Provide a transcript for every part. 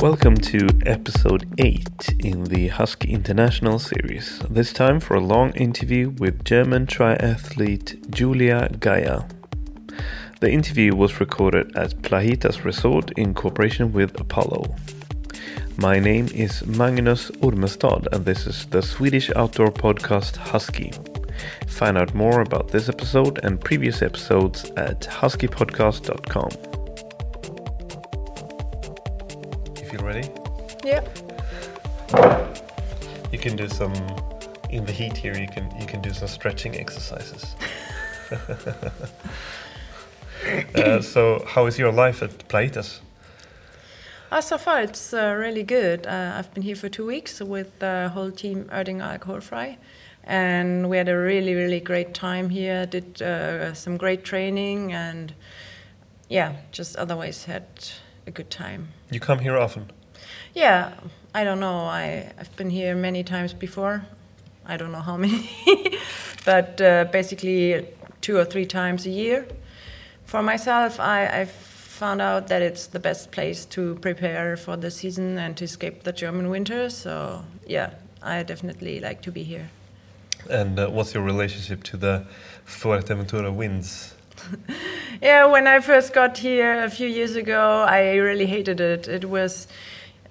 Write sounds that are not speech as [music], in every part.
Welcome to episode 8 in the Husky International series, this time for a long interview with German triathlete Julia Gajer. The interview was recorded at Playitas Resort in cooperation with Apollo. My name is Magnus Ormestad and this is the Swedish outdoor podcast Husky. Find out more about this episode and previous episodes at huskypodcast.com. Yeah. You can do some in the heat here. You can you can do some stretching exercises. [laughs] uh, so, how is your life at Playitas? Uh, so far, it's uh, really good. Uh, I've been here for two weeks with the whole team Erdinger Alkoholfrei and we had a really, really great time here. Did uh, some great training, and yeah, just otherwise had a good time. You come here often. Yeah, I don't know. I I've been here many times before. I don't know how many, [laughs] but uh, basically two or three times a year. For myself, I, I found out that it's the best place to prepare for the season and to escape the German winter. So yeah, I definitely like to be here. And uh, what's your relationship to the Fuerteventura winds? [laughs] Yeah, when I first got here a few years ago, I really hated it. It was,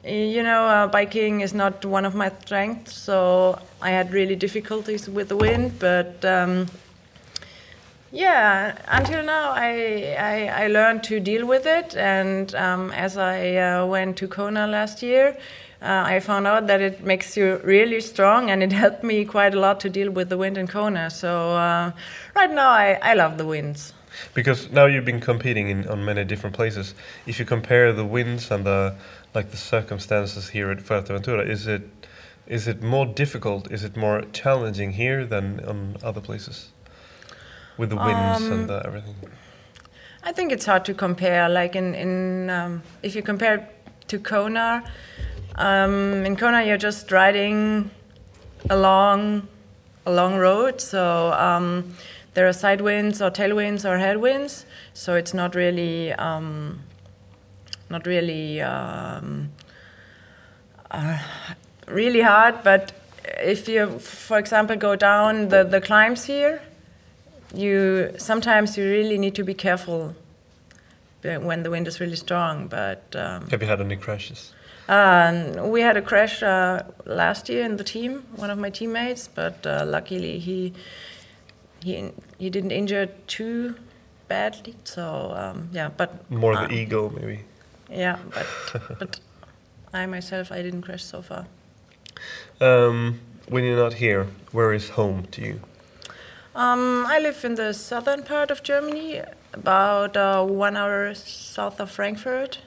you know, uh, biking is not one of my strengths, so I had really difficulties with the wind. But um, yeah, until now, I, I, I learned to deal with it. And um, as I uh, went to Kona last year, uh, I found out that it makes you really strong, and it helped me quite a lot to deal with the wind in Kona. So uh, right now, I, I love the winds. Because now you've been competing in on many different places. If you compare the winds and the like the circumstances here at Fuerteventura, is it is it more difficult? Is it more challenging here than on other places? With the winds Um, and the everything. I think it's hard to compare. Like in in um, if you compare to Kona, um, in Kona you're just riding along a long road, so um, there are side winds or tailwinds or headwinds. So it's not really um, not really um, uh, really hard. But if you, for example, go down the, the climbs here, you sometimes you really need to be careful uh, when the wind is really strong. But um, Have you had any crashes? um, we had a crash uh, last year in the team, one of my teammates, but uh, luckily he he he didn't injure too badly. So um, yeah, but More uh, the ego, maybe. Yeah, [laughs] but but I myself I didn't crash so far. Um, when you're not here, where is home to you? Um, I live in the southern part of Germany, about uh, one hour south of Frankfurt.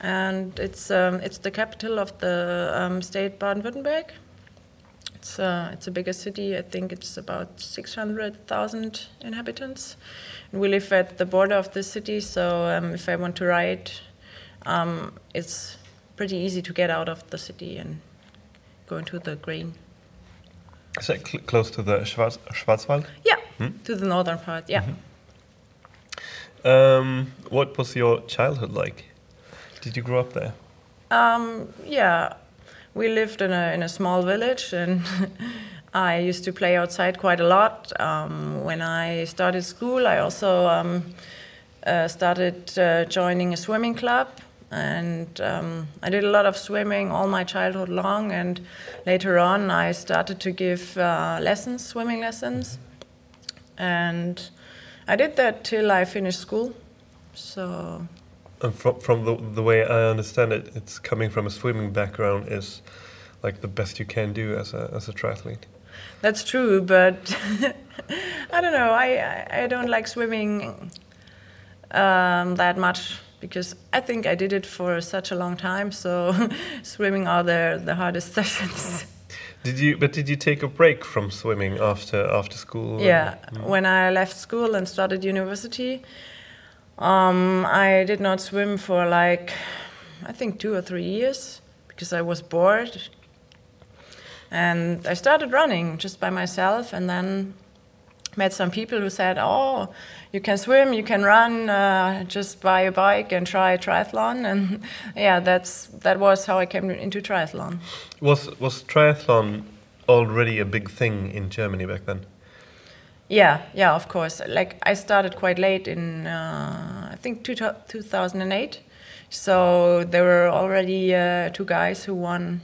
and it's um, it's the capital of the um, state Baden-Württemberg. It's uh, it's a bigger city. I think it's about six hundred thousand inhabitants. And we live at the border of the city, so um, if I want to ride, um, it's pretty easy to get out of the city and go into the green. Is that cl- close to the Schwarz- Schwarzwald? Yeah, to the northern part. Yeah. Um, what was your childhood like? Did you grow up there? Um, yeah, we lived in a in a small village, and [laughs] I used to play outside quite a lot. Um, when I started school, I also um, uh, started uh, joining a swimming club, and um, I did a lot of swimming all my childhood long. And later on, I started to give uh, lessons, swimming lessons, and I did that till I finished school. So And from from the the way I understand it, it's coming from a swimming background is like the best you can do as a as a triathlete. That's true, but [laughs] I don't know. I, I, I don't like swimming um, that much because I think I did it for such a long time. So [laughs] swimming are the the hardest [laughs] sessions. Did you? But did you take a break from swimming after after school? yeah, when I left school and started university, um, I did not swim for like I think two or three years because I was bored. And I started running just by myself, and then met some people who said, "Oh, you can swim, you can run. Uh, just buy a bike and try triathlon." And yeah, that's that was how I came into triathlon. Was was triathlon already a big thing in Germany back then? Yeah, yeah, of course. Like I started quite late in, uh, I think two 2008. So there were already uh, two guys who won,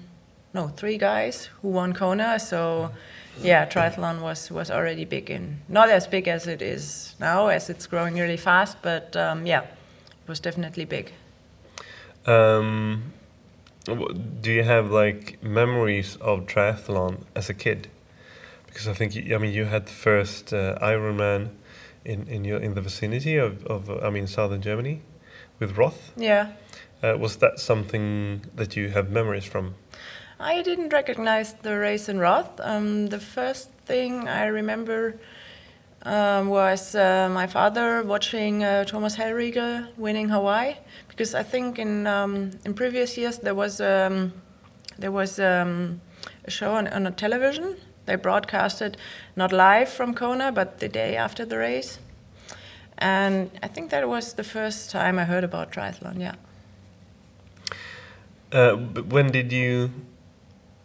no, three guys who won Kona. So yeah, triathlon was was already big in, not as big as it is now, as it's growing really fast. But um, yeah, it was definitely big. Um, do you have like memories of triathlon as a kid? Because I think you, I mean you had the first uh, Ironman in in your in the vicinity of of I mean southern Germany with Roth. Yeah. Uh, was that something that you have memories from? I didn't recognize the race in Roth. Um, the first thing I remember um, was uh, my father watching uh, Thomas Hellriegel winning Hawaii, because I think in um, in previous years there was um, there was um, a show on, on a television. They broadcasted not live from Kona, but the day after the race, and I think that was the first time I heard about triathlon. Yeah. Uh, when did you?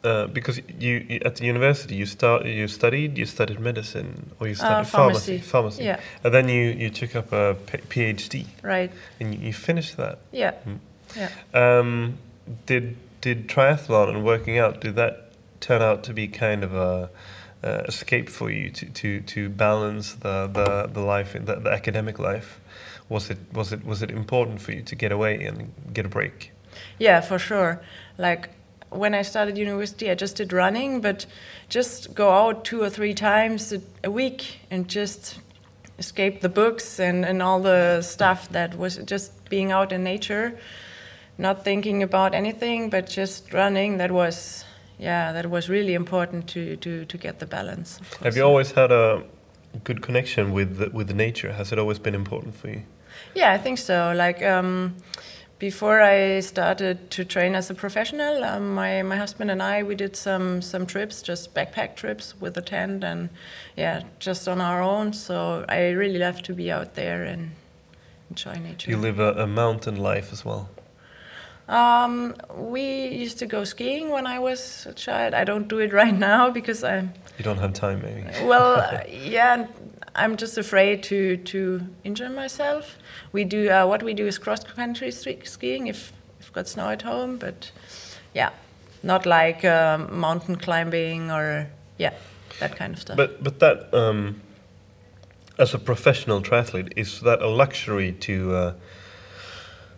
Uh, because you, you at the university you start you studied you studied medicine or you studied pharmacy pharmacy. pharmacy Yeah. and then you, you took up a PhD Right. and you, you finished that Yeah. Mm. Yeah. Um, did did triathlon and working out did that turn out to be kind of a uh, escape for you to, to, to balance the, the, the life the, the academic life? Was it was it was it important for you to get away and get a break? Yeah, for sure. Like when I started university, I just did running, but just go out two or three times a, week and just escape the books and, and all the stuff that was just being out in nature, not thinking about anything, but just running. That was, yeah, that was really important to, to, to get the balance. Have you always had a good connection with the, with nature? Has it always been important for you? Yeah, I think so. Like um, before I started to train as a professional, um, my my husband and I we did some some trips, just backpack trips with a tent, and yeah, just on our own. So I really love to be out there and enjoy nature. You live a, a mountain life as well. Um, we used to go skiing when I was a child. I don't do it right [laughs] now because I'm You don't have time, maybe. well, [laughs] yeah, I'm just afraid to to injure myself. We do uh, what we do is cross country skiing if if got snow at home, but yeah, not like um, mountain climbing or yeah, that kind of stuff. But but that um, as a professional triathlete, is that a luxury to? Uh,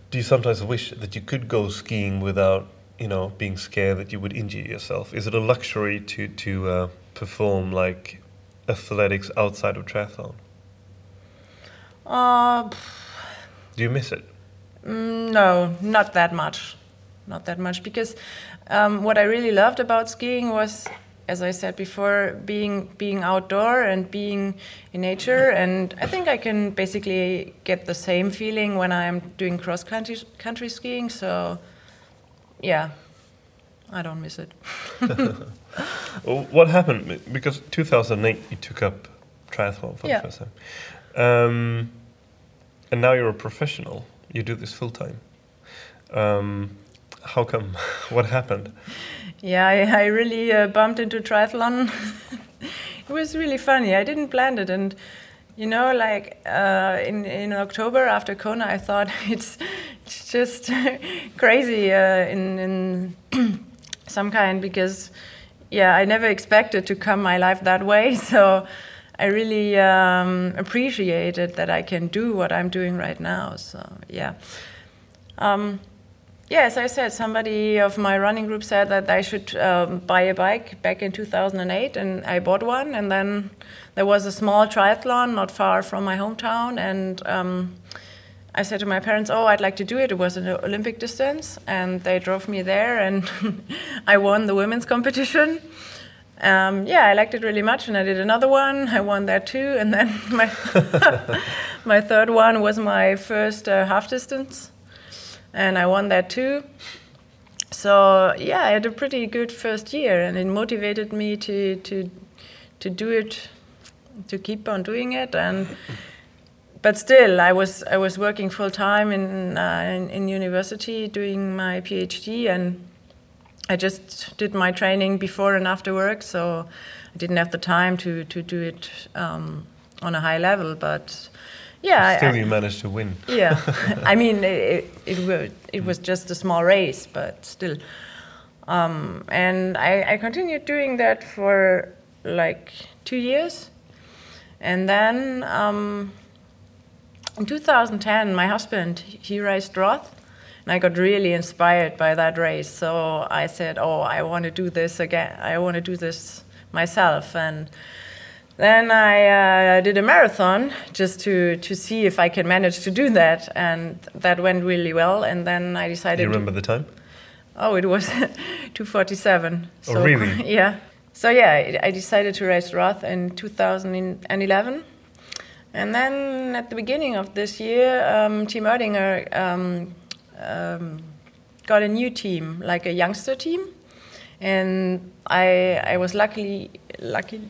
do you sometimes wish that you could go skiing without, you know, being scared that you would injure yourself? Is it a luxury to to uh, perform like athletics outside of triathlon? uh, Do you miss it? Mm, no, not that much, not that much. Because um, what I really loved about skiing was, as I said before, being being outdoor and being in nature. And I think I can basically get the same feeling when I'm doing cross country country skiing. So, yeah, I don't miss it. [laughs] well, what happened? Because 2008 you took up triathlon for Yeah. the first time, um, and now you're a professional. You do this full time. Um, how come? [laughs] what happened? Yeah, I, I really uh, bumped into triathlon. [laughs] it was really funny. I didn't plan it, and you know, like uh, in in October after Kona, I thought [laughs] it's it's just crazy uh, in in [clears throat] some kind because yeah, I never expected to come my life that way. So I really um, appreciated that I can do what I'm doing right now. So yeah. Um, yeah, as I said, somebody of my running group said that I should um, buy a bike back in 2008, and I bought one. And then there was a small triathlon not far from my hometown, and um, I said to my parents, "Oh, I'd like to do it." It was an Olympic distance, and they drove me there, and [laughs] I won the women's competition. Um, yeah, I liked it really much, and I did another one. I won that too, and then [laughs] my [laughs] my third one was my first uh, half distance and I won that too. So yeah, I had a pretty good first year, and it motivated me to to to do it, to keep on doing it, and. But still, I was I was working full time in, uh, in in university doing my PhD, and I just did my training before and after work, so I didn't have the time to to do it um, on a high level. But yeah, Still, I- you managed to win. yeah, [laughs] I mean, it, it, it was just a small race, but still. Um, and I, I continued doing that for like two years. And then um, in 2010, my husband, he raced Roth. And I got really inspired by that race. So I said, oh, I want to do this again. I want to do this myself. And then I uh, did a marathon just to, to see if I can manage to do that, and that went really well. And then I Do decided. you remember the time? oh, it was [laughs] 247. Oh, really? [laughs] Yeah. So yeah, I- decided to race Roth in 2011. And then at the beginning of this year, um, Team Erdinger um, um, got a new team, like a youngster team, and I I was luckily lucky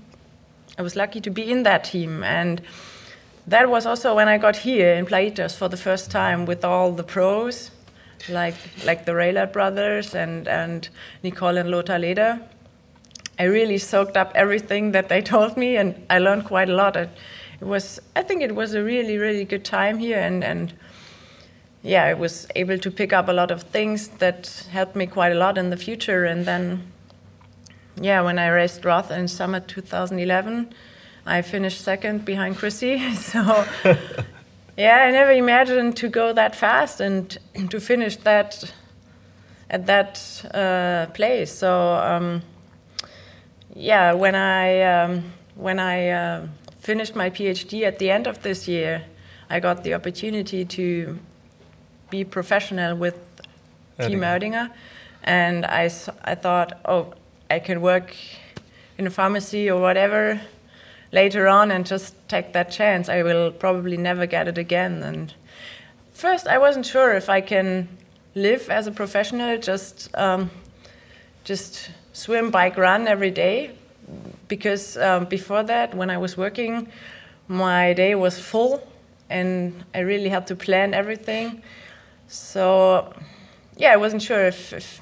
I was lucky to be in that team, and that was also when I got here in Playitas for the first time with all the pros, like like the Raelert brothers and and Nicole and Lothar Leder. I really soaked up everything that they [laughs] told me, and I learned quite a lot. It was I think it was a really really good time here, and and yeah, I was able to pick up a lot of things that helped me quite a lot in the future, and then yeah, when I raced Roth in summer 2011, I finished second behind Chrissie. [laughs] So, yeah, I never imagined to go that fast and to finish that at that uh, place. So, um, yeah, when I um, when I uh, finished my PhD at the end of this year, I got the opportunity to be professional with Team. Erdinger, and I thought, oh, I can work in a pharmacy or whatever later on and just take that chance. I will probably never get it again. And first, I wasn't sure if I can live as a professional, just um, just swim, bike, run every day. Because um, before that, when I was working, my day was full, and I really had to plan everything. So, yeah, I wasn't sure if if,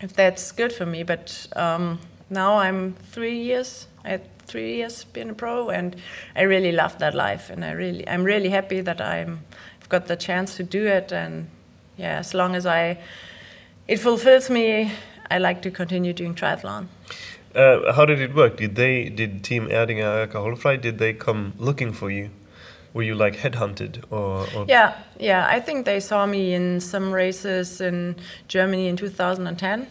if that's good for me. But um, now I'm three years. I had three years being a pro, and I really love that life. And I really, I'm really happy that I'm, I've got the chance to do it. And yeah, as long as I, it fulfills me, I like to continue doing triathlon. Uh, how did it work? Did they, did Team Erdinger Alkoholfrei, did they come looking for you? Were you like headhunted or? or Yeah, yeah. I think they saw me in some races in Germany in 2010,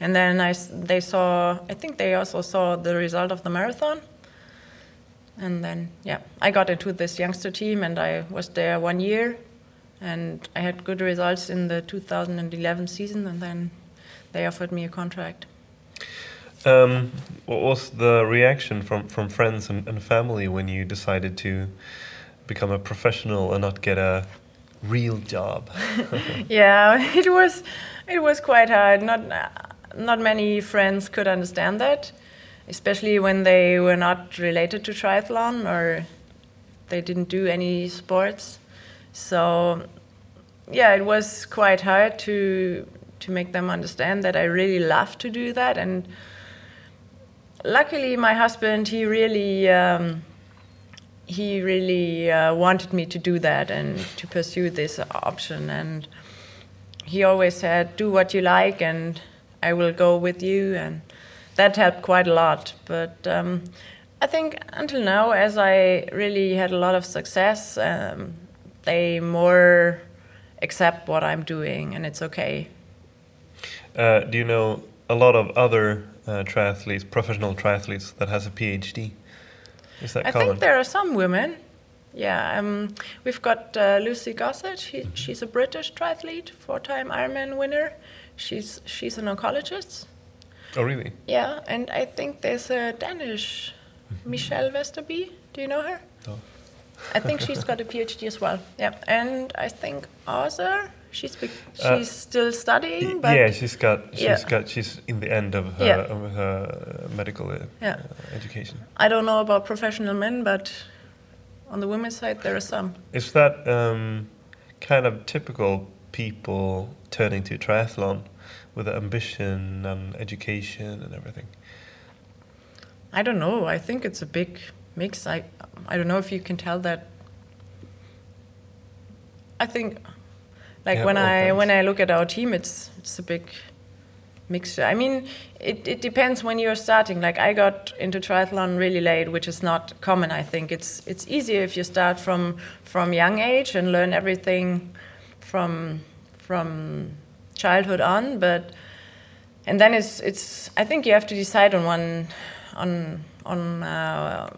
and then I they saw. I think they also saw the result of the marathon, and then yeah, I got into this youngster team, and I was there one year, and I had good results in the 2011 season, and then they offered me a contract. Um, what was the reaction from, from friends and, and family when you decided to become a professional and not get a real job? [laughs] yeah, it was it was quite hard. Not not many friends could understand that, especially when they were not related to triathlon or they didn't do any sports. So yeah, it was quite hard to to make them understand that I really love to do that. And luckily, my husband he really um, he really uh, wanted me to do that and to pursue this option. And he always said, "Do what you like, and I will go with you." And that helped quite a lot. But um, I think until now, as I really had a lot of success, um, they more accept what I'm doing, and it's okay. Uh, do you know a lot of other uh, triathletes, professional triathletes, that has a PhD? Is that I common? think there are some women. Yeah, um, we've got uh, Lucy Gossage. She, she's a British triathlete, four-time Ironman winner. She's she's an oncologist. Oh, really? Yeah, and I think there's a Danish, Mm-hmm. Michelle Vesterby. Do you know her? No. I think she's [laughs] got a PhD as well. Yeah, and I think Arthur. She's be- she's Uh, still studying, but yeah, she's got she's Yeah. got she's in the end of her Yeah. of her medical uh, Yeah. uh, education. I don't know about professional men, but on the women's side there are some. Is that um, kind of typical people turning to triathlon with ambition and education and everything? I don't know. I think it's a big mix. I I don't know if you can tell that. I think, like Yeah, when I when I look at our team, it's it's a big mixture. I mean, it it depends when you're starting. Like I got into triathlon really late, which is not common. I think it's it's easier if you start from from young age and learn everything from from childhood on, but and then it's it's I think you have to decide on one on on uh,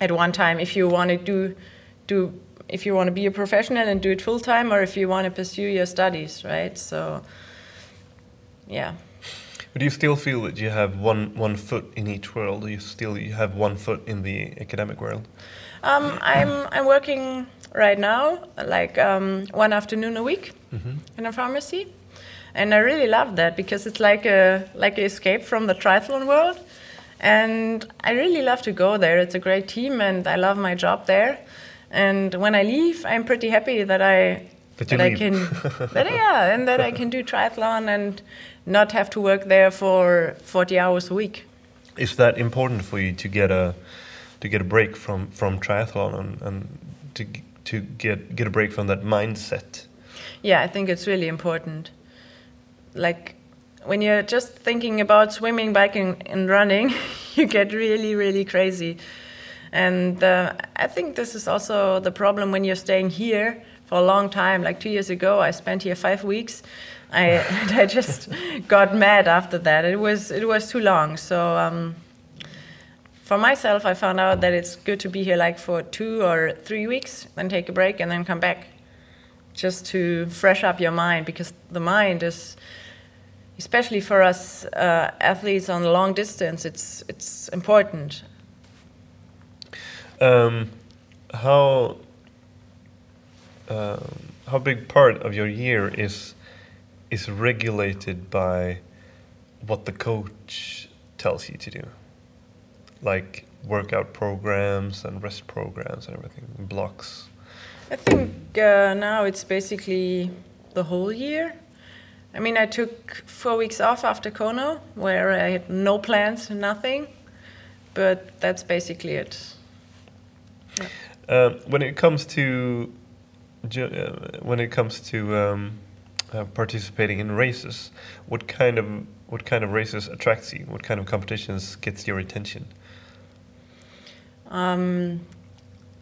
at one time if you want to do do if you want to be a professional and do it full time or if you want to pursue your studies right? So yeah. But do you still feel that you have one one foot in each world? Or you still you have one foot in the academic world? um, I'm I'm working right now like um, one afternoon a week in a pharmacy. And I really love that because it's like a like an escape from the triathlon world. And I really love to go there. It's a great team and I love my job there and when I leave I'm pretty happy that I That you I can [laughs] that yeah and that I can do triathlon and not have to work there for 40 hours a week Is that important for you to get a to get a break from from triathlon and, and to to get get a break from that mindset? Yeah, I think it's really important. Like when you're just thinking about swimming, biking, and running, [laughs] you get really, really crazy. And uh, I think this is also the problem when you're staying here for a long time. Like two years ago, I spent here five weeks. I [laughs] I just got mad after that. It was it was too long. So um, for myself, I found out that it's good to be here like for two or three weeks, then take a break, and then come back just to fresh up your mind because the mind is especially for us uh, athletes on long distance it's it's important Um, how um, how big part of your year is is regulated by what the coach tells you to do, like workout programs and rest programs and everything, blocks. i think uh, now it's basically the whole year. I mean i took four weeks off after Kona where i had no plans nothing. But that's basically it Um, when it comes to uh, when it comes to um, uh, participating in races, what kind of what kind of races attracts you? What kind of competitions gets your attention? Um,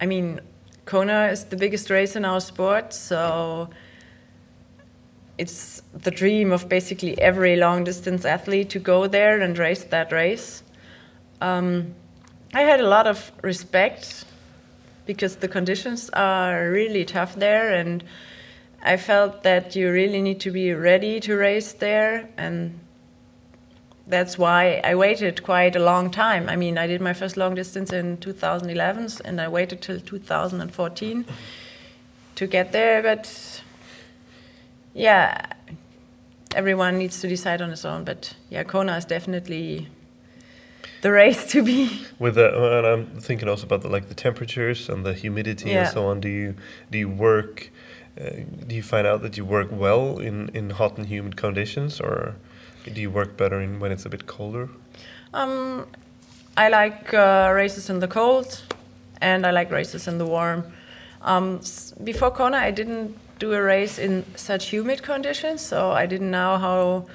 I mean, Kona is the biggest race in our sport, so it's the dream of basically every long distance athlete to go there and race that race. Um, I had a lot of respect because the conditions are really tough there, and I felt that you really need to be ready to race there, and that's why I waited quite a long time. I mean, I did my first long distance in 2011, and I waited till 2014 to get there. But yeah, everyone needs to decide on his own. But yeah, Kona is definitely the race to be. With the, and I'm thinking also about the, like the temperatures and the humidity Yeah. and so on. Do you do you work? Uh, do you find out that you work well in in hot and humid conditions, or do you work better in when it's a bit colder? Um, I like uh, races in the cold, and I like races in the warm. Um, before Kona, I didn't do a race in such humid conditions, so I didn't know how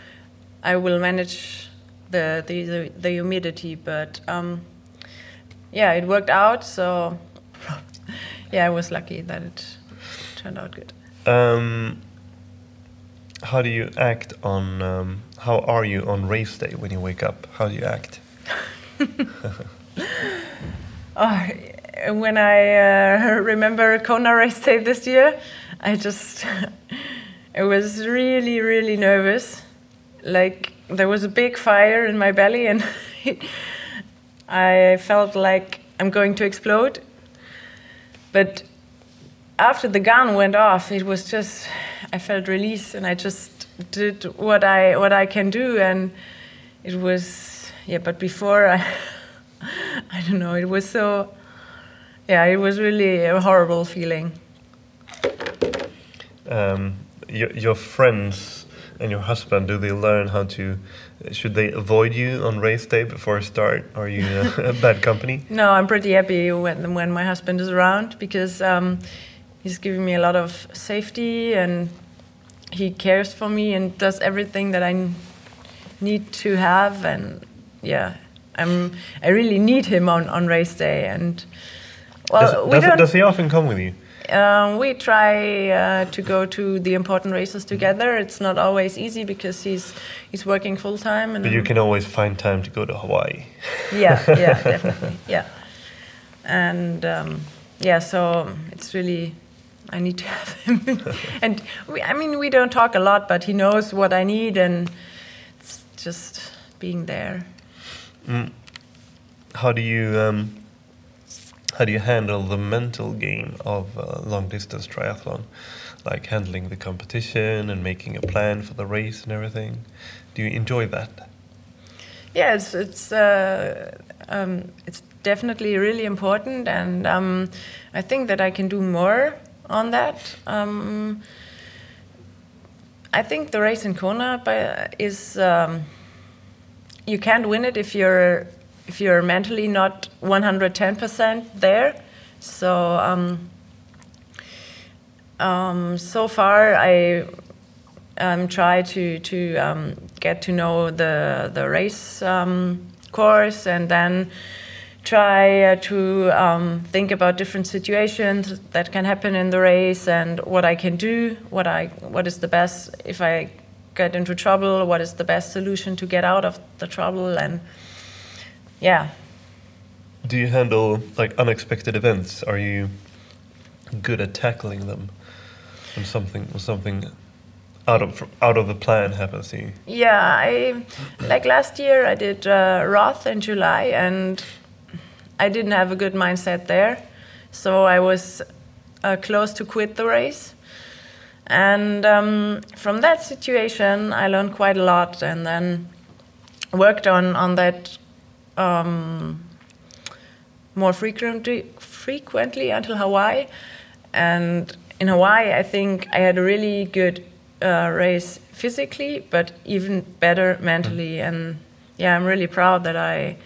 I will manage the the, the, the humidity. But um, yeah, it worked out. So [laughs] yeah, I was lucky that it turned out good. Um, how do you act on? Um, how are you on race day when you wake up? How do you act? [laughs] [laughs] Oh, when I uh, remember Kona race day this year, I just I was really really nervous. Like there was a big fire in my belly, and [laughs] I felt like I'm going to explode. But after the gun went off, it was just I felt release, and I just did what I what I can do, and it was yeah. But before I. [laughs] I don't know. It was so. Yeah, it was really a horrible feeling. Um, your, your friends and your husband, do they learn how to? Should they avoid you on race day before I start? Are you uh, [laughs] a bad company? No, I'm pretty happy when when my husband is around because um, he's giving me a lot of safety and he cares for me and does everything that I need to have and yeah, I'm I really need him on on race day and well does, we does, don't does he often come with you? Um, we try uh, to go to the important races together. It's not always easy because he's he's working full time. And But you can always find time to go to Hawaii. [laughs] yeah, yeah, [laughs] definitely, yeah. And um, yeah, so it's really I need to [laughs] have him. and we, I mean, we don't talk a lot, but he knows what I need, and it's just being there. How do you um, how do you handle the mental game of uh, long distance triathlon, like handling the competition and making a plan for the race and everything? Do you enjoy that? Yeah, it's it's uh, um, it's definitely really important, and um, I think that I can do more on that. Um, I think the race in Kona by, is um, you can't win it if you're if you're mentally not 110% there. So um, um, so far I um, try to to um, get to know the the race um, course and then try uh, to um, think about different situations that can happen in the race and what I can do, what I what is the best if I get into trouble, what is the best solution to get out of the trouble and yeah. Do you handle like unexpected events? Are you good at tackling them when something when something out of out of the plan happens to you? Yeah, I like last year I did uh, Roth in July and I didn't have a good mindset there, so I was uh, close to quit the race. And um, from that situation, I learned quite a lot, and then worked on on that um, more frequently frequently until Hawaii. And in Hawaii, I think I had a really good uh, race physically, but even better mentally. And yeah, I'm really proud that I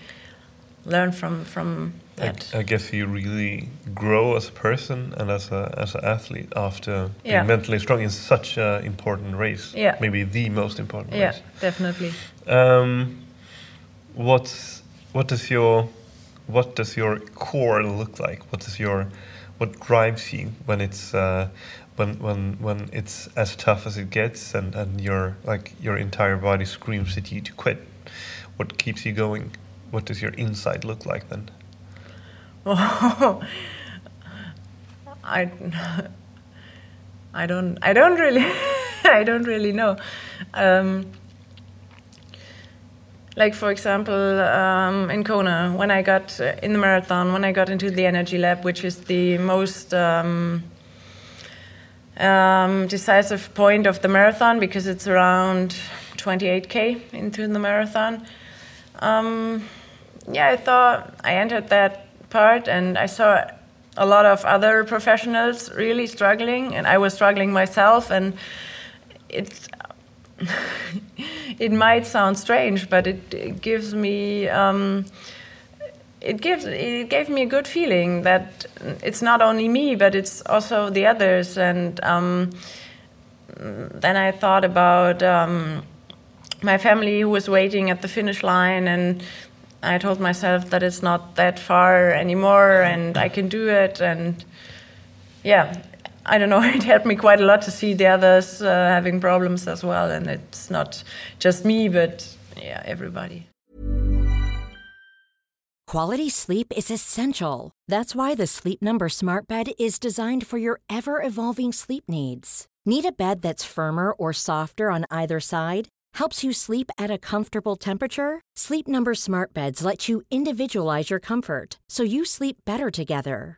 learned from from I, that. I guess you really grow as a person and as a as an athlete after being Yeah. mentally strong in such an important race. Yeah. maybe the most important yeah, race. definitely. Um, what's what does your what does your core look like? What does your what drives you when it's uh, when when when it's as tough as it gets and and your like your entire body screams at you to quit? What keeps you going? What does your inside look like then? [laughs] I I don't. I don't really. [laughs] I don't really know. Um, like for example, um, in Kona, when I got uh, in the marathon, when I got into the energy lab, which is the most um, um, decisive point of the marathon because it's around 28k into the marathon. Um, yeah, I thought I entered that part and I saw a lot of other professionals really struggling, and I was struggling myself. And it's [laughs] it might sound strange, but it, it gives me um, it gives it gave me a good feeling that it's not only me, but it's also the others. And um, then I thought about um, my family who was waiting at the finish line, and I told myself that it's not that far anymore, and I can do it. And yeah, I don't know. [laughs] It helped me quite a lot to see the others uh, having problems as well, and it's not just me, but yeah, everybody. Quality sleep is essential. That's why the Sleep Number Smart Bed is designed for your ever evolving sleep needs. Need a bed that's firmer or softer on either side? Helps you sleep at a comfortable temperature? Sleep Number Smart Beds let you individualize your comfort so you sleep better together.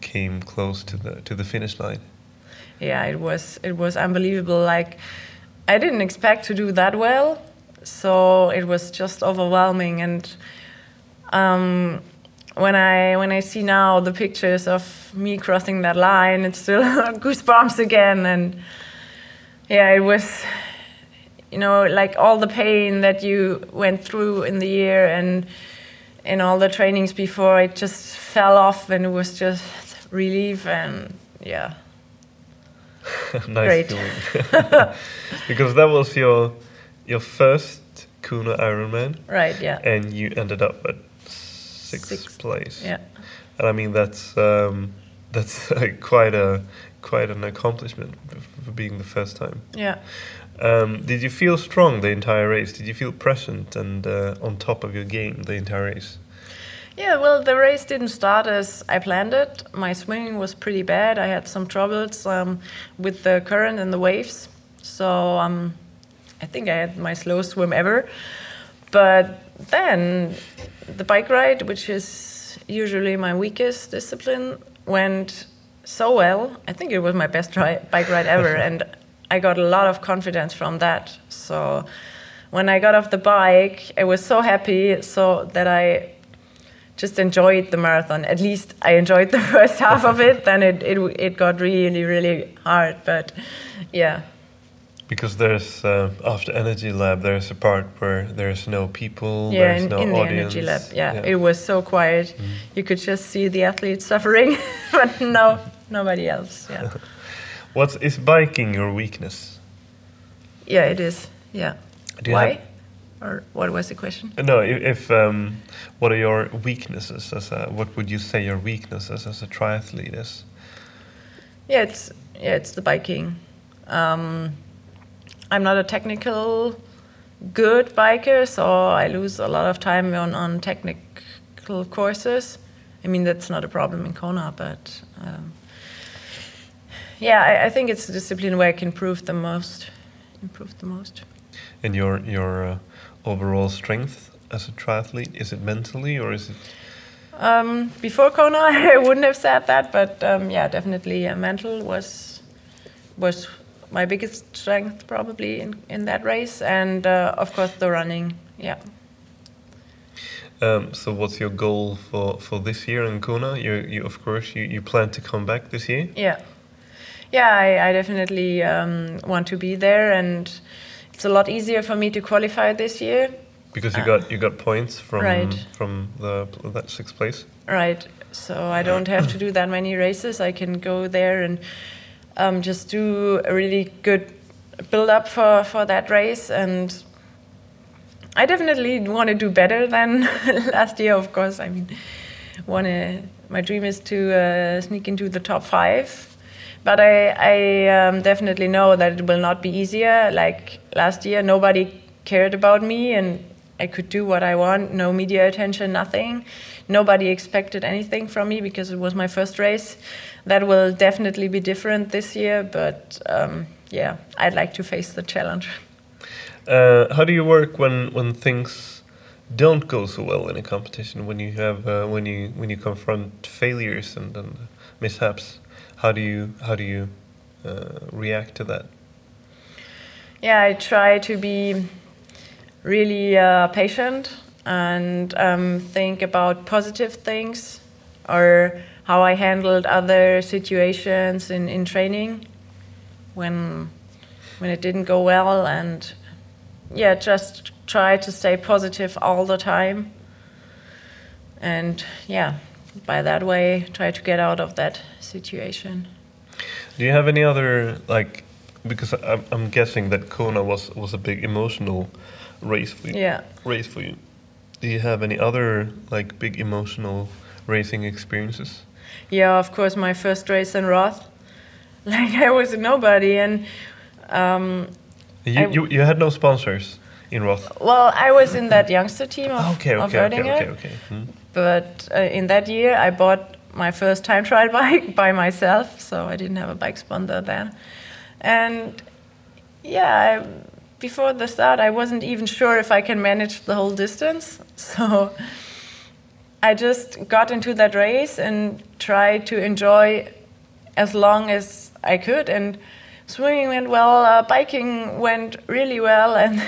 came close to the to the finish line? Yeah, it was it was unbelievable. Like I didn't expect to do that well, so it was just overwhelming. And um, when I when I see now the pictures of me crossing that line, it's still [laughs] goosebumps again. And yeah, it was you know like all the pain that you went through in the year and in all the trainings before, it just fell off, and it was just relief and yeah. [laughs] nice feeling. [laughs] [laughs] because that was your your first Kona Ironman, Right, yeah. and you ended up at sixth, Sixth, place. Yeah. and I mean that's um, that's like quite a quite an accomplishment for being the first time. Yeah. Um, did you feel strong the entire race? Did you feel present and uh, on top of your game the entire race? Yeah, well, the race didn't start as I planned it. My swimming was pretty bad. I had some troubles um, with the current and the waves. So um, I think I had my slowest swim ever. But then the bike ride, which is usually my weakest discipline, went so well. I think it was my best ri- bike ride ever. [laughs] and I got a lot of confidence from that. So when I got off the bike, I was so happy so that I just enjoyed the marathon. At least I enjoyed the [laughs] first half of it. Then it, it it got really really hard. But yeah, Because there's uh, after Energy Lab, there's a part where there's no people, yeah, there's in, no in the energy lab, yeah, it was so quiet. You could just see the athletes suffering, [laughs] but no, [laughs] nobody else. Yeah, What's is biking your weakness? yeah, it is. Yeah. Do you Why? have- Or what was the question? No, if, if um, what are your weaknesses as a what would you say your weaknesses as a triathlete is? Yeah, it's yeah, it's the biking. Um, I'm not a technical good biker, so I lose a lot of time on, on technical courses. I mean, that's not a problem in Kona, but um, yeah, I, I, think it's a discipline where I can improve the most. Improve the most. And your your uh, overall strength as a triathlete is it mentally or is it? Um, before Kona, [laughs] I wouldn't have said that, but um, yeah, definitely uh, mental was was my biggest strength probably in, in that race, and uh, of course the running. Yeah. Um, so what's your goal for, for this year in Kona? You, you of course you, you plan to come back this year. Yeah, yeah, I, I definitely um, want to be there, and it's a lot easier for me to qualify this year because you uh, got you got points from right. from the that sixth place. Right. So I don't have to [clears throat] do that many races. I can go there and um, just do a really good build up for for that race and I definitely want to do better than [laughs] last year. Of course, I mean, want to. My dream is to uh, sneak into the top five, but I, I um, definitely know that it will not be easier. Like last year, nobody cared about me, and I could do what I want. No media attention, nothing. Nobody expected anything from me because it was my first race. That will definitely be different this year, but um, yeah, I'd like to face the challenge. Uh, how do you work when when things don't go so well in a competition? When you have uh, when you when you confront failures and, and mishaps, how do you how do you uh, react to that? Yeah, I try to be really uh, patient and um, think about positive things or how I handled other situations in, in training when when it didn't go well and yeah, just try to stay positive all the time. And yeah, by that way, try to get out of that situation. Do you have any other like? Because I'm, I'm guessing that Kona was was a big emotional race for you. Yeah. Race for you. Do you have any other like big emotional racing experiences? Yeah, of course. My first race in Roth, [laughs] like I was a nobody, and um, you, you, you had no sponsors in Roth? Well, I was in that youngster team of, okay, okay, of okay, okay, okay. Hmm. But uh, in that year, I bought my first time [laughs] trial bike by myself, so I didn't have a bike sponsor then. And yeah, I, before the start, I wasn't even sure if I can manage the whole distance. [laughs] So I just got into that race and tried to enjoy as long as I could. And swimming went well, uh, biking went really well, and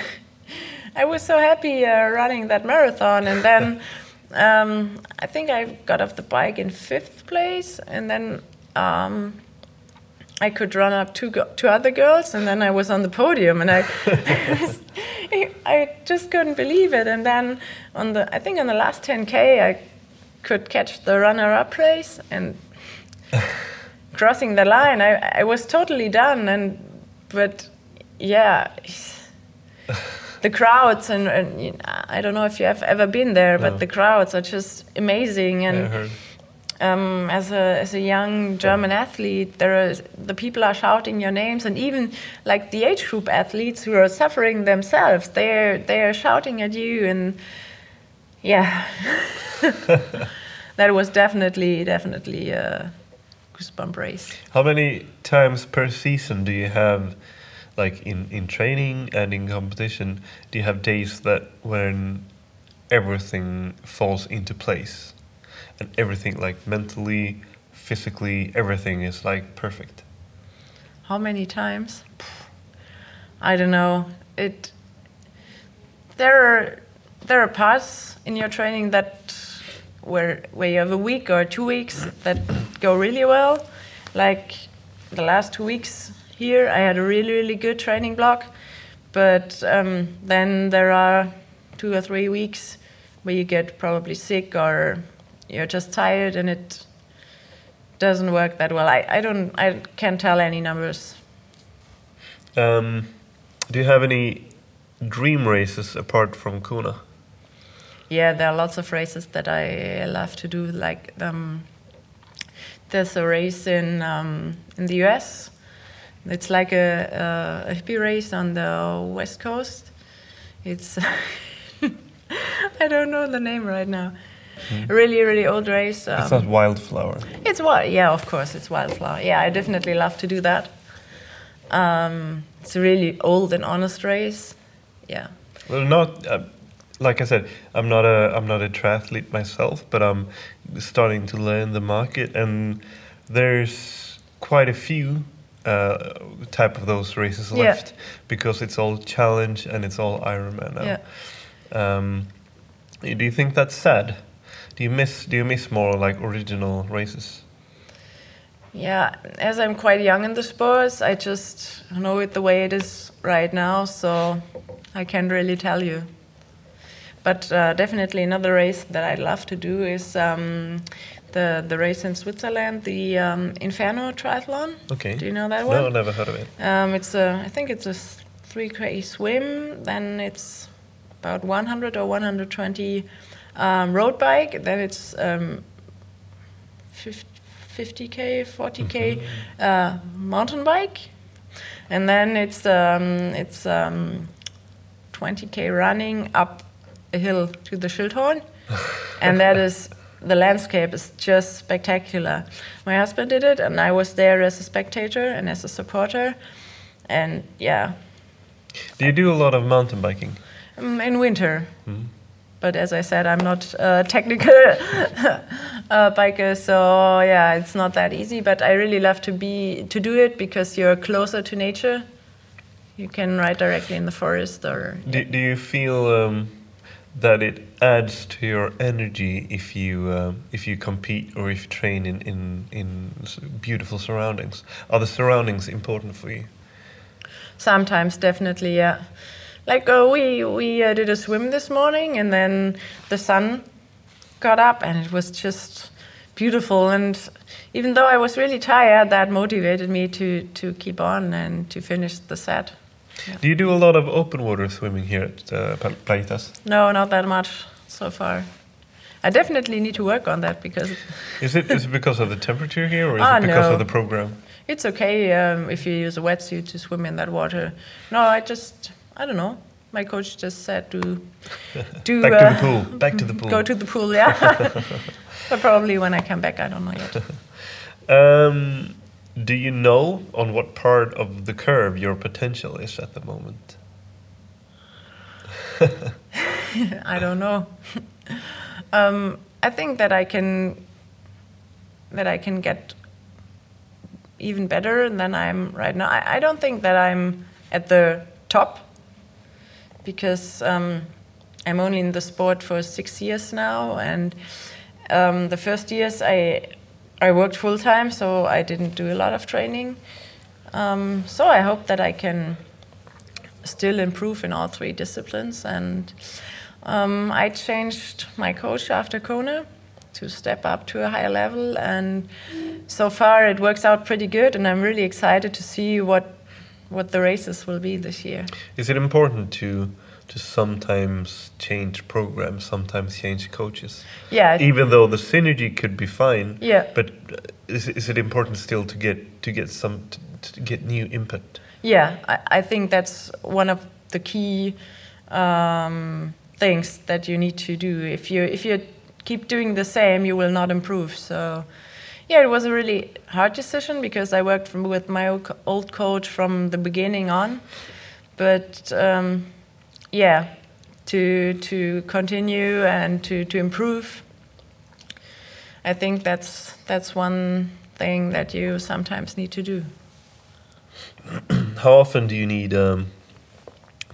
[laughs] I was so happy uh, running that marathon. And then um, I think I got off the bike in fifth place, and then um, I could run up two two other girls, and then I was on the podium, and I. [laughs] I just couldn't believe it, and then on the I think on the last 10k I could catch the runner-up race, and [laughs] crossing the line, I, I was totally done. And but yeah, the crowds and, and you know, I don't know if you have ever been there, but no. the crowds are just amazing. And yeah, um, as a as a young German athlete, there are the people are shouting your names, and even like the age group athletes who are suffering themselves, they're they're shouting at you, and yeah, [laughs] that was definitely definitely. Uh, goosebump race. How many times per season do you have, like in in training and in competition, do you have days that when everything falls into place, and everything like mentally, physically, everything is like perfect? How many times? I don't know. It. There are there are parts in your training that where where you have a week or two weeks that go really well. Like the last two weeks here, I had a really really good training block, but um, then there are two or three weeks where you get probably sick or you're just tired and it doesn't work that well. I, I don't I can't tell any numbers. Um, do you have any dream races apart from Kona? yeah, there are lots of races that I love to do. Like um, there's a race in um, in the US It's like a, a hippie race on the west coast. It's [laughs] I don't know the name right now. A really, really old race. Um, It's not wildflower. it's wild. Yeah, of course, it's wildflower. Yeah, I definitely love to do that. Um, it's a really old and honest race. Yeah. Well, not uh, like I said, I'm not a I'm not a triathlete myself, but I'm starting to learn the market, and there's quite a few uh, type of those races Yeah. left because it's all challenge and it's all Ironman now. Yeah. Um, do you think that's sad? Do you miss Do you miss more like original races? Yeah, as I'm quite young in the sports, I just know it the way it is right now, so I can't really tell you. But uh, definitely another race that I'd love to do is um, the the race in Switzerland, the um, Inferno Triathlon. Okay. Do you know that one? No, never heard of it. Um, it's a, I think it's a three k swim. Then it's about 100 or 120 um, road bike. Then it's um, 50 k, 40 k uh, mountain bike, and then it's um, it's um, 20 k running up a hill to the Schilthorn, [laughs] and that is. The landscape is just spectacular. My husband did it, and I was there as a spectator and as a supporter. And yeah, Do you do a lot of mountain biking? um, in winter. But as I said, I'm not a [laughs] technical uh, biker, so yeah, it's not that easy. But I really love to be to do it because you're closer to nature. You can ride directly in the forest, or Do, do you feel um, that it adds to your energy if you um, if you compete or if you train in, in, in beautiful surroundings? Are the surroundings important for you? Sometimes, definitely, yeah. Like uh, we we uh, did a swim this morning, and then the sun got up, and it was just beautiful. And even though I was really tired, that motivated me to to keep on and to finish the set. Do you do a lot of open water swimming here at uh, Playitas? No, not that much so far. I definitely need to work on that because [laughs] Is it is it because of the temperature here or is Ah, it because no. of the program? it's okay um, if you use a wetsuit to swim in that water. No, I just I don't know. My coach just said to [laughs] do Back to uh, the pool. Back to the [laughs] pool. Go to the pool, yeah. but probably when I come back, I don't know yet. Um, do you know on what part of the curve your potential is at the moment? [laughs] I don't know. um, I think that I can that I can get even better than I'm right now. I, I don't think that I'm at the top because um, I'm only in the sport for six years now, and um, the first years I I worked full time, so I didn't do a lot of training. Um, so I hope that I can still improve in all three disciplines. And um, I changed my coach after Kona to step up to a higher level. And so far, it works out pretty good. And I'm really excited to see what what the races will be this year. Is it important to to sometimes change programs, sometimes change coaches? Yeah, Even though the synergy could be fine. Yeah. But uh, is, is it important still to get to get some to, to get new input? Yeah, I, I think that's one of the key um, things that you need to do. If you if you keep doing the same, you will not improve. So, yeah, it was a really hard decision because I worked from, with my old old coach from the beginning on. But um, yeah, to to continue and to to improve, I think that's that's one thing that you sometimes need to do. [clears throat] How often do you need um,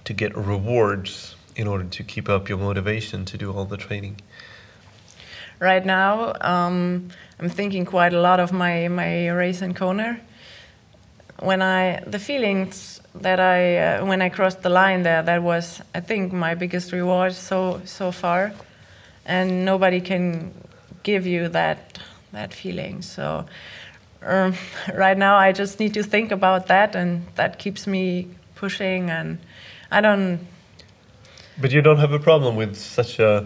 to get rewards in order to keep up your motivation to do all the training? right now um, i'm thinking quite a lot of my, my race in kona when i the feelings that i uh, when i crossed the line there that was i think my biggest reward so so far and nobody can give you that that feeling so um, [laughs] right now i just need to think about that and that keeps me pushing and i don't But you don't have a problem with such a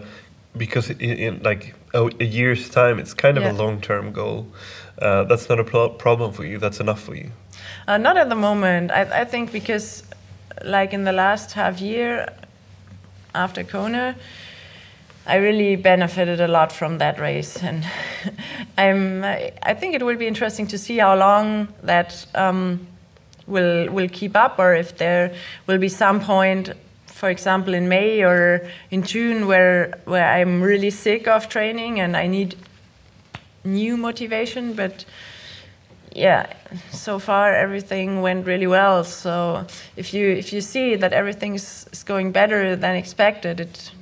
because in, in, like a, a year's time. It's kind of Yeah. a long term goal. Uh, that's not a pro- problem for you. That's enough for you. Uh, not at the moment. I, I think because, like in the last half year after Kona, I really benefited a lot from that race, and [laughs] I'm. I think it will be interesting to see how long that um, will will keep up, or if there will be some point, for example, in May or in June, where where I'm really sick of training and I need new motivation, but yeah so far everything went really well. So if you if you see that everything is, is going better than expected it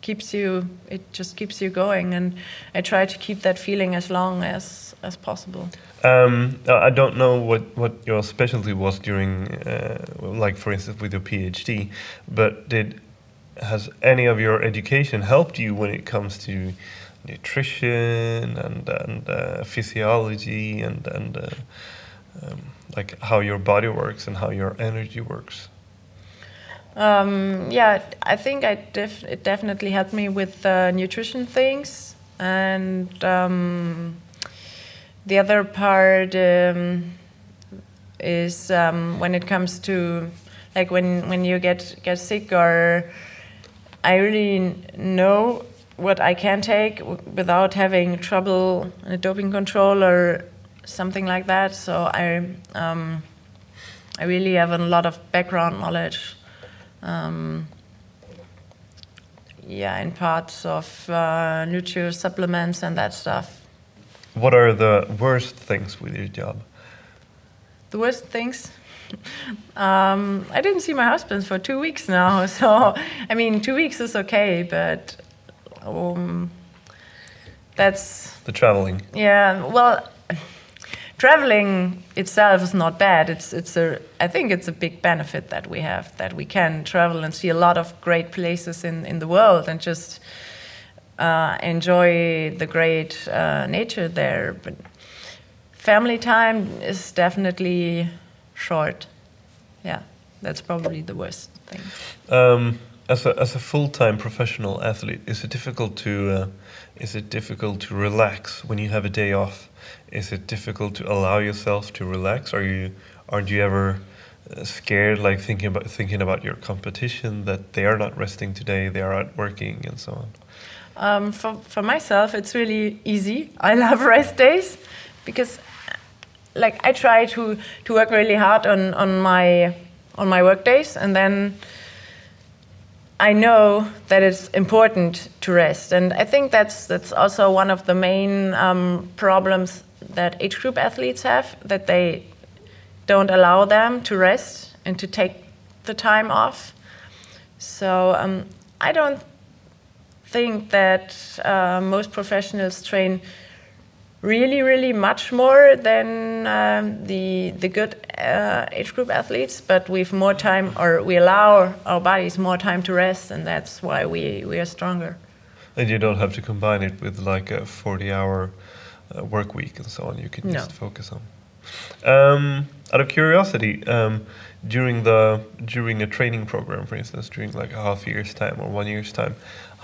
keeps you it just keeps you going. And i try to keep that feeling as long as as possible. Um, I I don't know what, what your specialty was during, uh, like for instance with your PhD, but did has any of your education helped you when it comes to nutrition and and uh, physiology and and uh, um, like how your body works and how your energy works? Um, yeah, I think I def- it definitely helped me with uh, nutrition things, and um, the other part um, is um, when it comes to like when when you get get sick or I really know what I can take w- without having trouble in a doping control or something like that. So I um, I really have a lot of background knowledge. Um, yeah, in parts of uh, supplements and that stuff. What are the worst things with your job? The worst things. [laughs] Um, I didn't see my husband for two weeks now, [laughs] so I mean, two weeks is okay, but um, that's The traveling. yeah. Well, traveling itself is not bad. It's it's a I think it's a big benefit that we have that we can travel and see a lot of great places in in the world and just uh, enjoy the great uh, nature there. But family time is definitely short. Yeah, that's probably the worst thing. Um, as a as a full time professional athlete, is it difficult to uh, is it difficult to relax when you have a day off? Is it difficult to allow yourself to relax? Are you aren't you ever uh, scared, like thinking about thinking about your competition that they are not resting today, they are out working and so on? Um, for, for myself, it's really easy. I [laughs] love rest days because, like, I try to, to work really hard on, on my on my work days, and then I know that it's important to rest. And I think that's that's also one of the main um, problems that age group athletes have that they don't allow them to rest and to take the time off. So um, I don't think that uh, most professionals train really, really much more than um, the the good uh, age group athletes, but we've more time, or we allow our bodies more time to rest, and that's why we we are stronger. And you don't have to combine it with like a forty-hour uh, work week and so on. You can No. just focus on. Um, out of curiosity, um, during the during a training program, for instance, during like a half year's time or one year's time,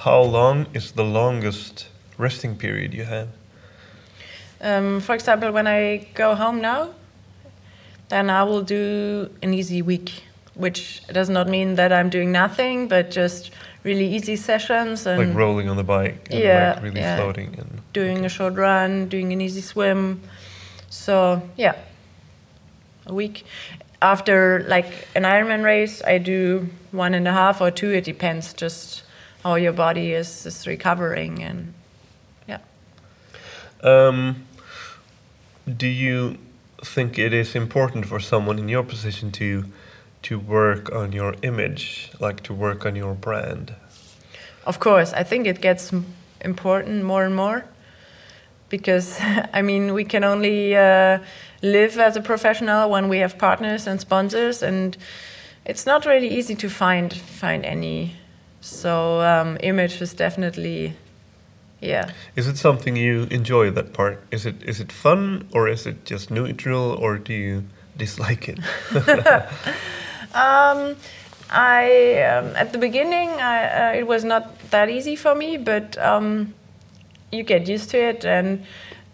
how long is the longest resting period you have? Um, for example, when I go home now, then I will do an easy week, which does not mean that I'm doing nothing, but just really easy sessions and like rolling on the bike and yeah, like really yeah. floating and doing a short run, doing an easy swim. So yeah, a week. After like an Ironman race, I do one and a half or two. It depends just how your body is, is recovering and yeah. Um, do you think it is important for someone in your position to to work on your image, like to work on your brand? Of course, I think it gets important more and more because [laughs] I mean we can only uh, live as a professional when we have partners and sponsors, and it's not really easy to find find any. So um, image is definitely, yeah. Is it something you enjoy that part? Is it is it fun or is it just neutral or do you dislike it? [laughs] Um, I um, at the beginning I, uh, it was not that easy for me, but um, you get used to it, and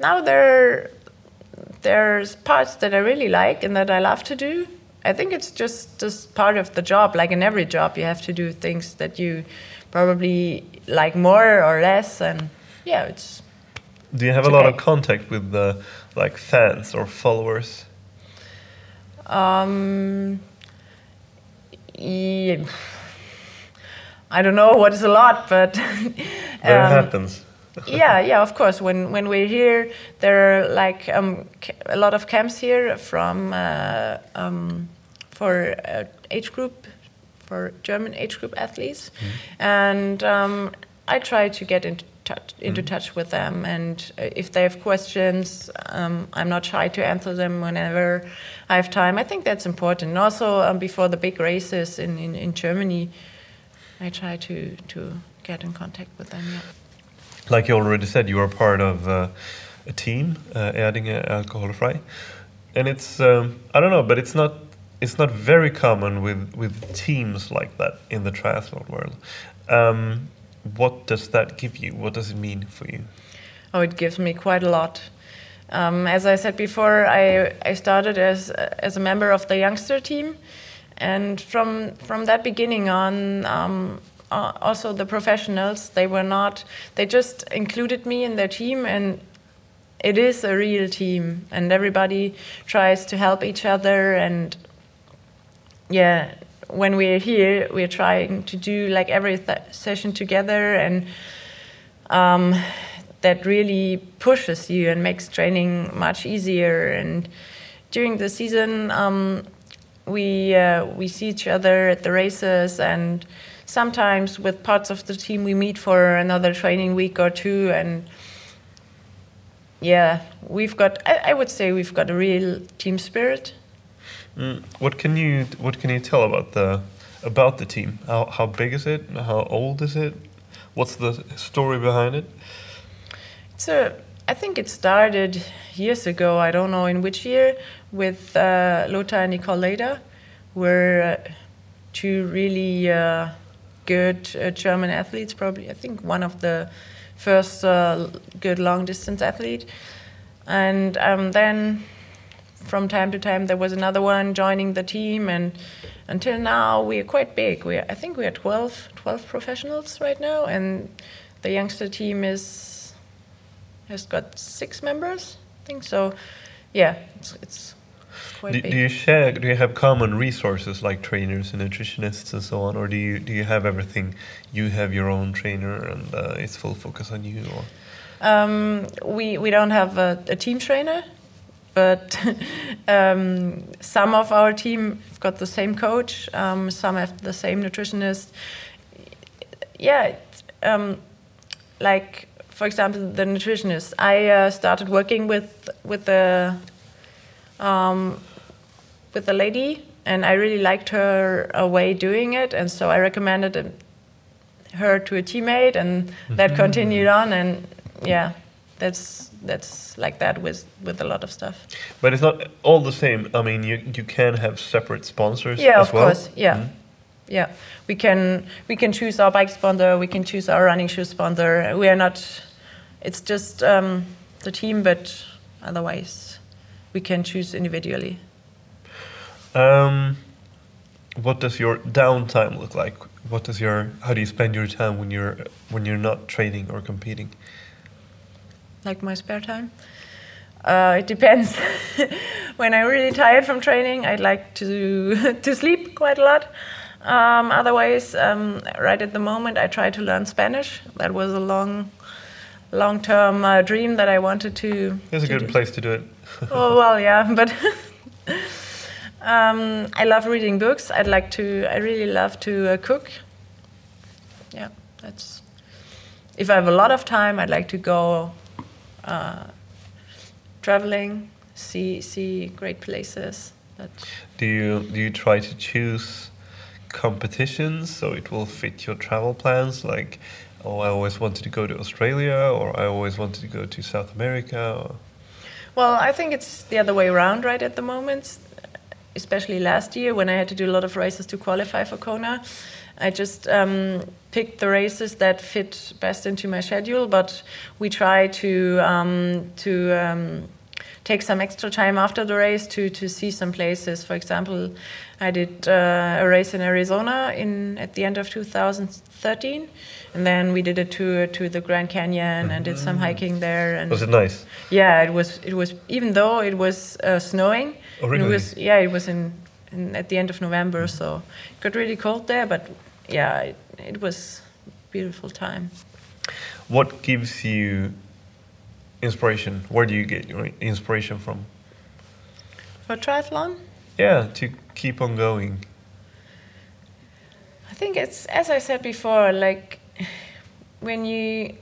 now there there's parts that I really like and that I love to do. I think it's just just part of the job. Like in every job, you have to do things that you probably like more or less, and yeah, it's. Do you have a lot of contact with the like fans or followers? Um, yeah, I don't know what is a lot, but [laughs] That um, happens. [laughs] yeah, yeah, of course. When when we're here, there are like um, a lot of camps here from uh, um, for uh, age group for German age group athletes, and um, I try to get into touch into touch with them. And uh, if they have questions, um, I'm not shy to answer them whenever I have time. I think that's important. And also um, before the big races in, in, in Germany, I try to to get in contact with them. Yeah. Like you already said, you are part of uh, a team, uh, Erdinger Alkoholfrei, and it's um, I don't know, but it's not it's not very common with with teams like that in the triathlon world. Um, what does that give you? What does it mean for you? Oh, it gives me quite a lot. Um, as I said before, I, I started as as a member of the youngster team, and from from that beginning on, um, uh, also the professionals they were not they just included me in their team, and it is a real team, and everybody tries to help each other, and yeah, when we're here, we're trying to do like every session together, and um, that really pushes you and makes training much easier. And during the season, um, we uh, we see each other at the races, and sometimes with parts of the team we meet for another training week or two, and yeah, we've got. I, I would say we've got a real team spirit. Mm. What can you What can you tell about the about the team? How how big is it? How old is it? What's the story behind it? So I think it started years ago. I don't know in which year with uh, Lothar and Nicole Leder, were uh, two really uh, good uh, German athletes. Probably, I think one of the first uh, good long distance athlete, and um, then from time to time there was another one joining the team and until now we are quite big we are, i think we are 12, 12 professionals right now and the youngster team is has got six members i think so yeah it's, it's quite Do, big do you share? Do you have common resources like trainers and nutritionists and so on, or do you do you have everything? You have your own trainer, and uh, it's full focus on you. Or Um, we we don't have a, a team trainer, but [laughs] um, some of our team have got the same coach. Um, some have the same nutritionist. Yeah, um, like for example, the nutritionist. I uh, started working with with the um, with the lady, and I really liked her uh, way doing it, and so I recommended her to a teammate, and that continued on, and yeah, that's that's like that with with a lot of stuff. but it's not all the same. I mean, you you can have separate sponsors. Yeah, as of well. course, yeah. Yeah, we can we can choose our bike sponsor. We can choose our running shoe sponsor. We are not. It's just um, the team, but otherwise, we can choose individually. Um, what does your downtime look like? What does your how do you spend your time when you're when you're not training or competing? Like my spare time. Uh, it depends. [laughs] when I'm really tired from training, I'd like to [laughs] to sleep quite a lot. Um, otherwise, um, right at the moment, I try to learn Spanish. That was a long, long-term uh, dream that I wanted to. It's a good do. place to do it. [laughs] oh well, yeah, but um, I love reading books. I'd like to. I really love to uh, cook. Yeah, that's. If I have a lot of time, I'd like to go uh, traveling, see see great places. But Do you do you try to choose competitions so it will fit your travel plans? Like, oh, I always wanted to go to Australia, or I always wanted to go to South America. Or... well, I think it's the other way around right at the moment. Especially last year when I had to do a lot of races to qualify for Kona. I just um, picked the races that fit best into my schedule, but we try to um, to um, take some extra time after the race to to see some places. For example, I did uh, a race in Arizona in at the end of 2013, and then we did a tour to the Grand Canyon and did some hiking there. And Was it nice? yeah, it was. It was even though it was uh, snowing. Oh, It was yeah. It was in, in at the end of November, so it got really cold there. But yeah, it, it was beautiful time. What gives you inspiration? Where do you get your inspiration from? For triathlon, Yeah, to keep on going. I think it's as I said before. Like when you,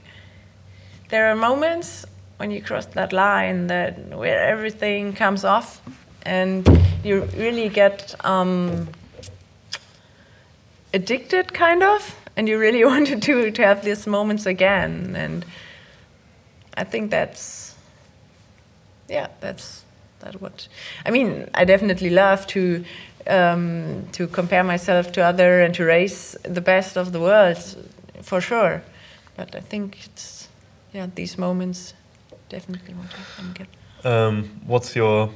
there are moments when you cross that line that where everything comes off, and you really get um, addicted, kind of, and you really [laughs] wanted to to have these moments again. And I think that's, yeah, that's that what. I mean, I definitely love to um, to compare myself to other and to race the best of the world, for sure. But I think it's yeah, these moments definitely want to get. Um, what's your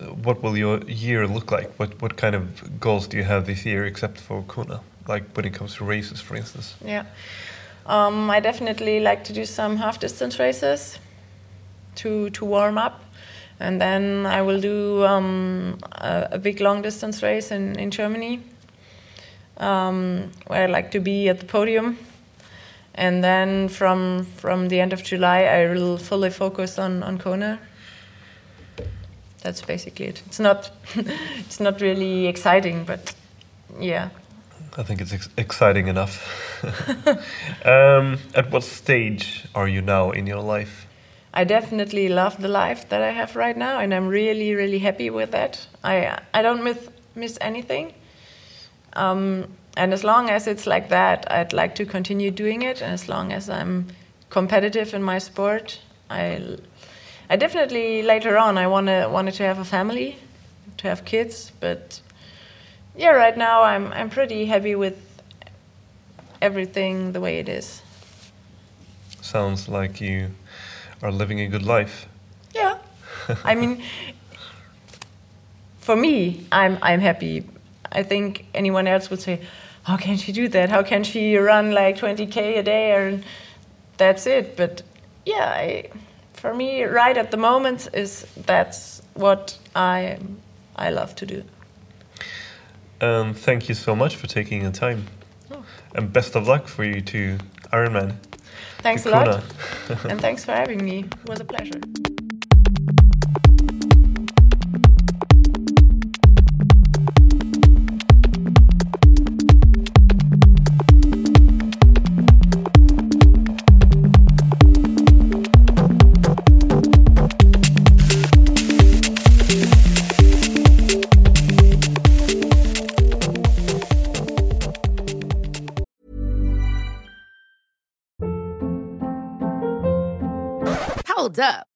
what will your year look like? What what kind of goals do you have this year, except for Kona? Like when it comes to races, for instance. Yeah. Um, I definitely like to do some half distance races to to warm up, and then I will do um, a, a big long distance race in in Germany, um, where I like to be at the podium. And then from from the end of July, I will fully focus on on Kona. That's basically it. It's not [laughs] it's not really exciting, but yeah, I think it's ex- exciting enough. [laughs] um, at what stage are you now in your life? I definitely love the life that I have right now, and I'm really, really happy with that. I I don't miss miss anything, um, and as long as it's like that, I'd like to continue doing it. And as long as I'm competitive in my sport, I I definitely later on I wanna wanted to have a family, to have kids, but yeah, right now I'm I'm pretty happy with everything the way it is. Sounds like you are living a good life. Yeah. I mean, for me, I'm I'm happy. I think anyone else would say, "How can she do that? How can she run like 20k a day?" And that's it. But yeah, I, for me, right at the moment is that's what I I love to do. Um, thank you so much for taking the time, and best of luck for you to Ironman. Thanks to a lot, [laughs] and thanks for having me. It was a pleasure.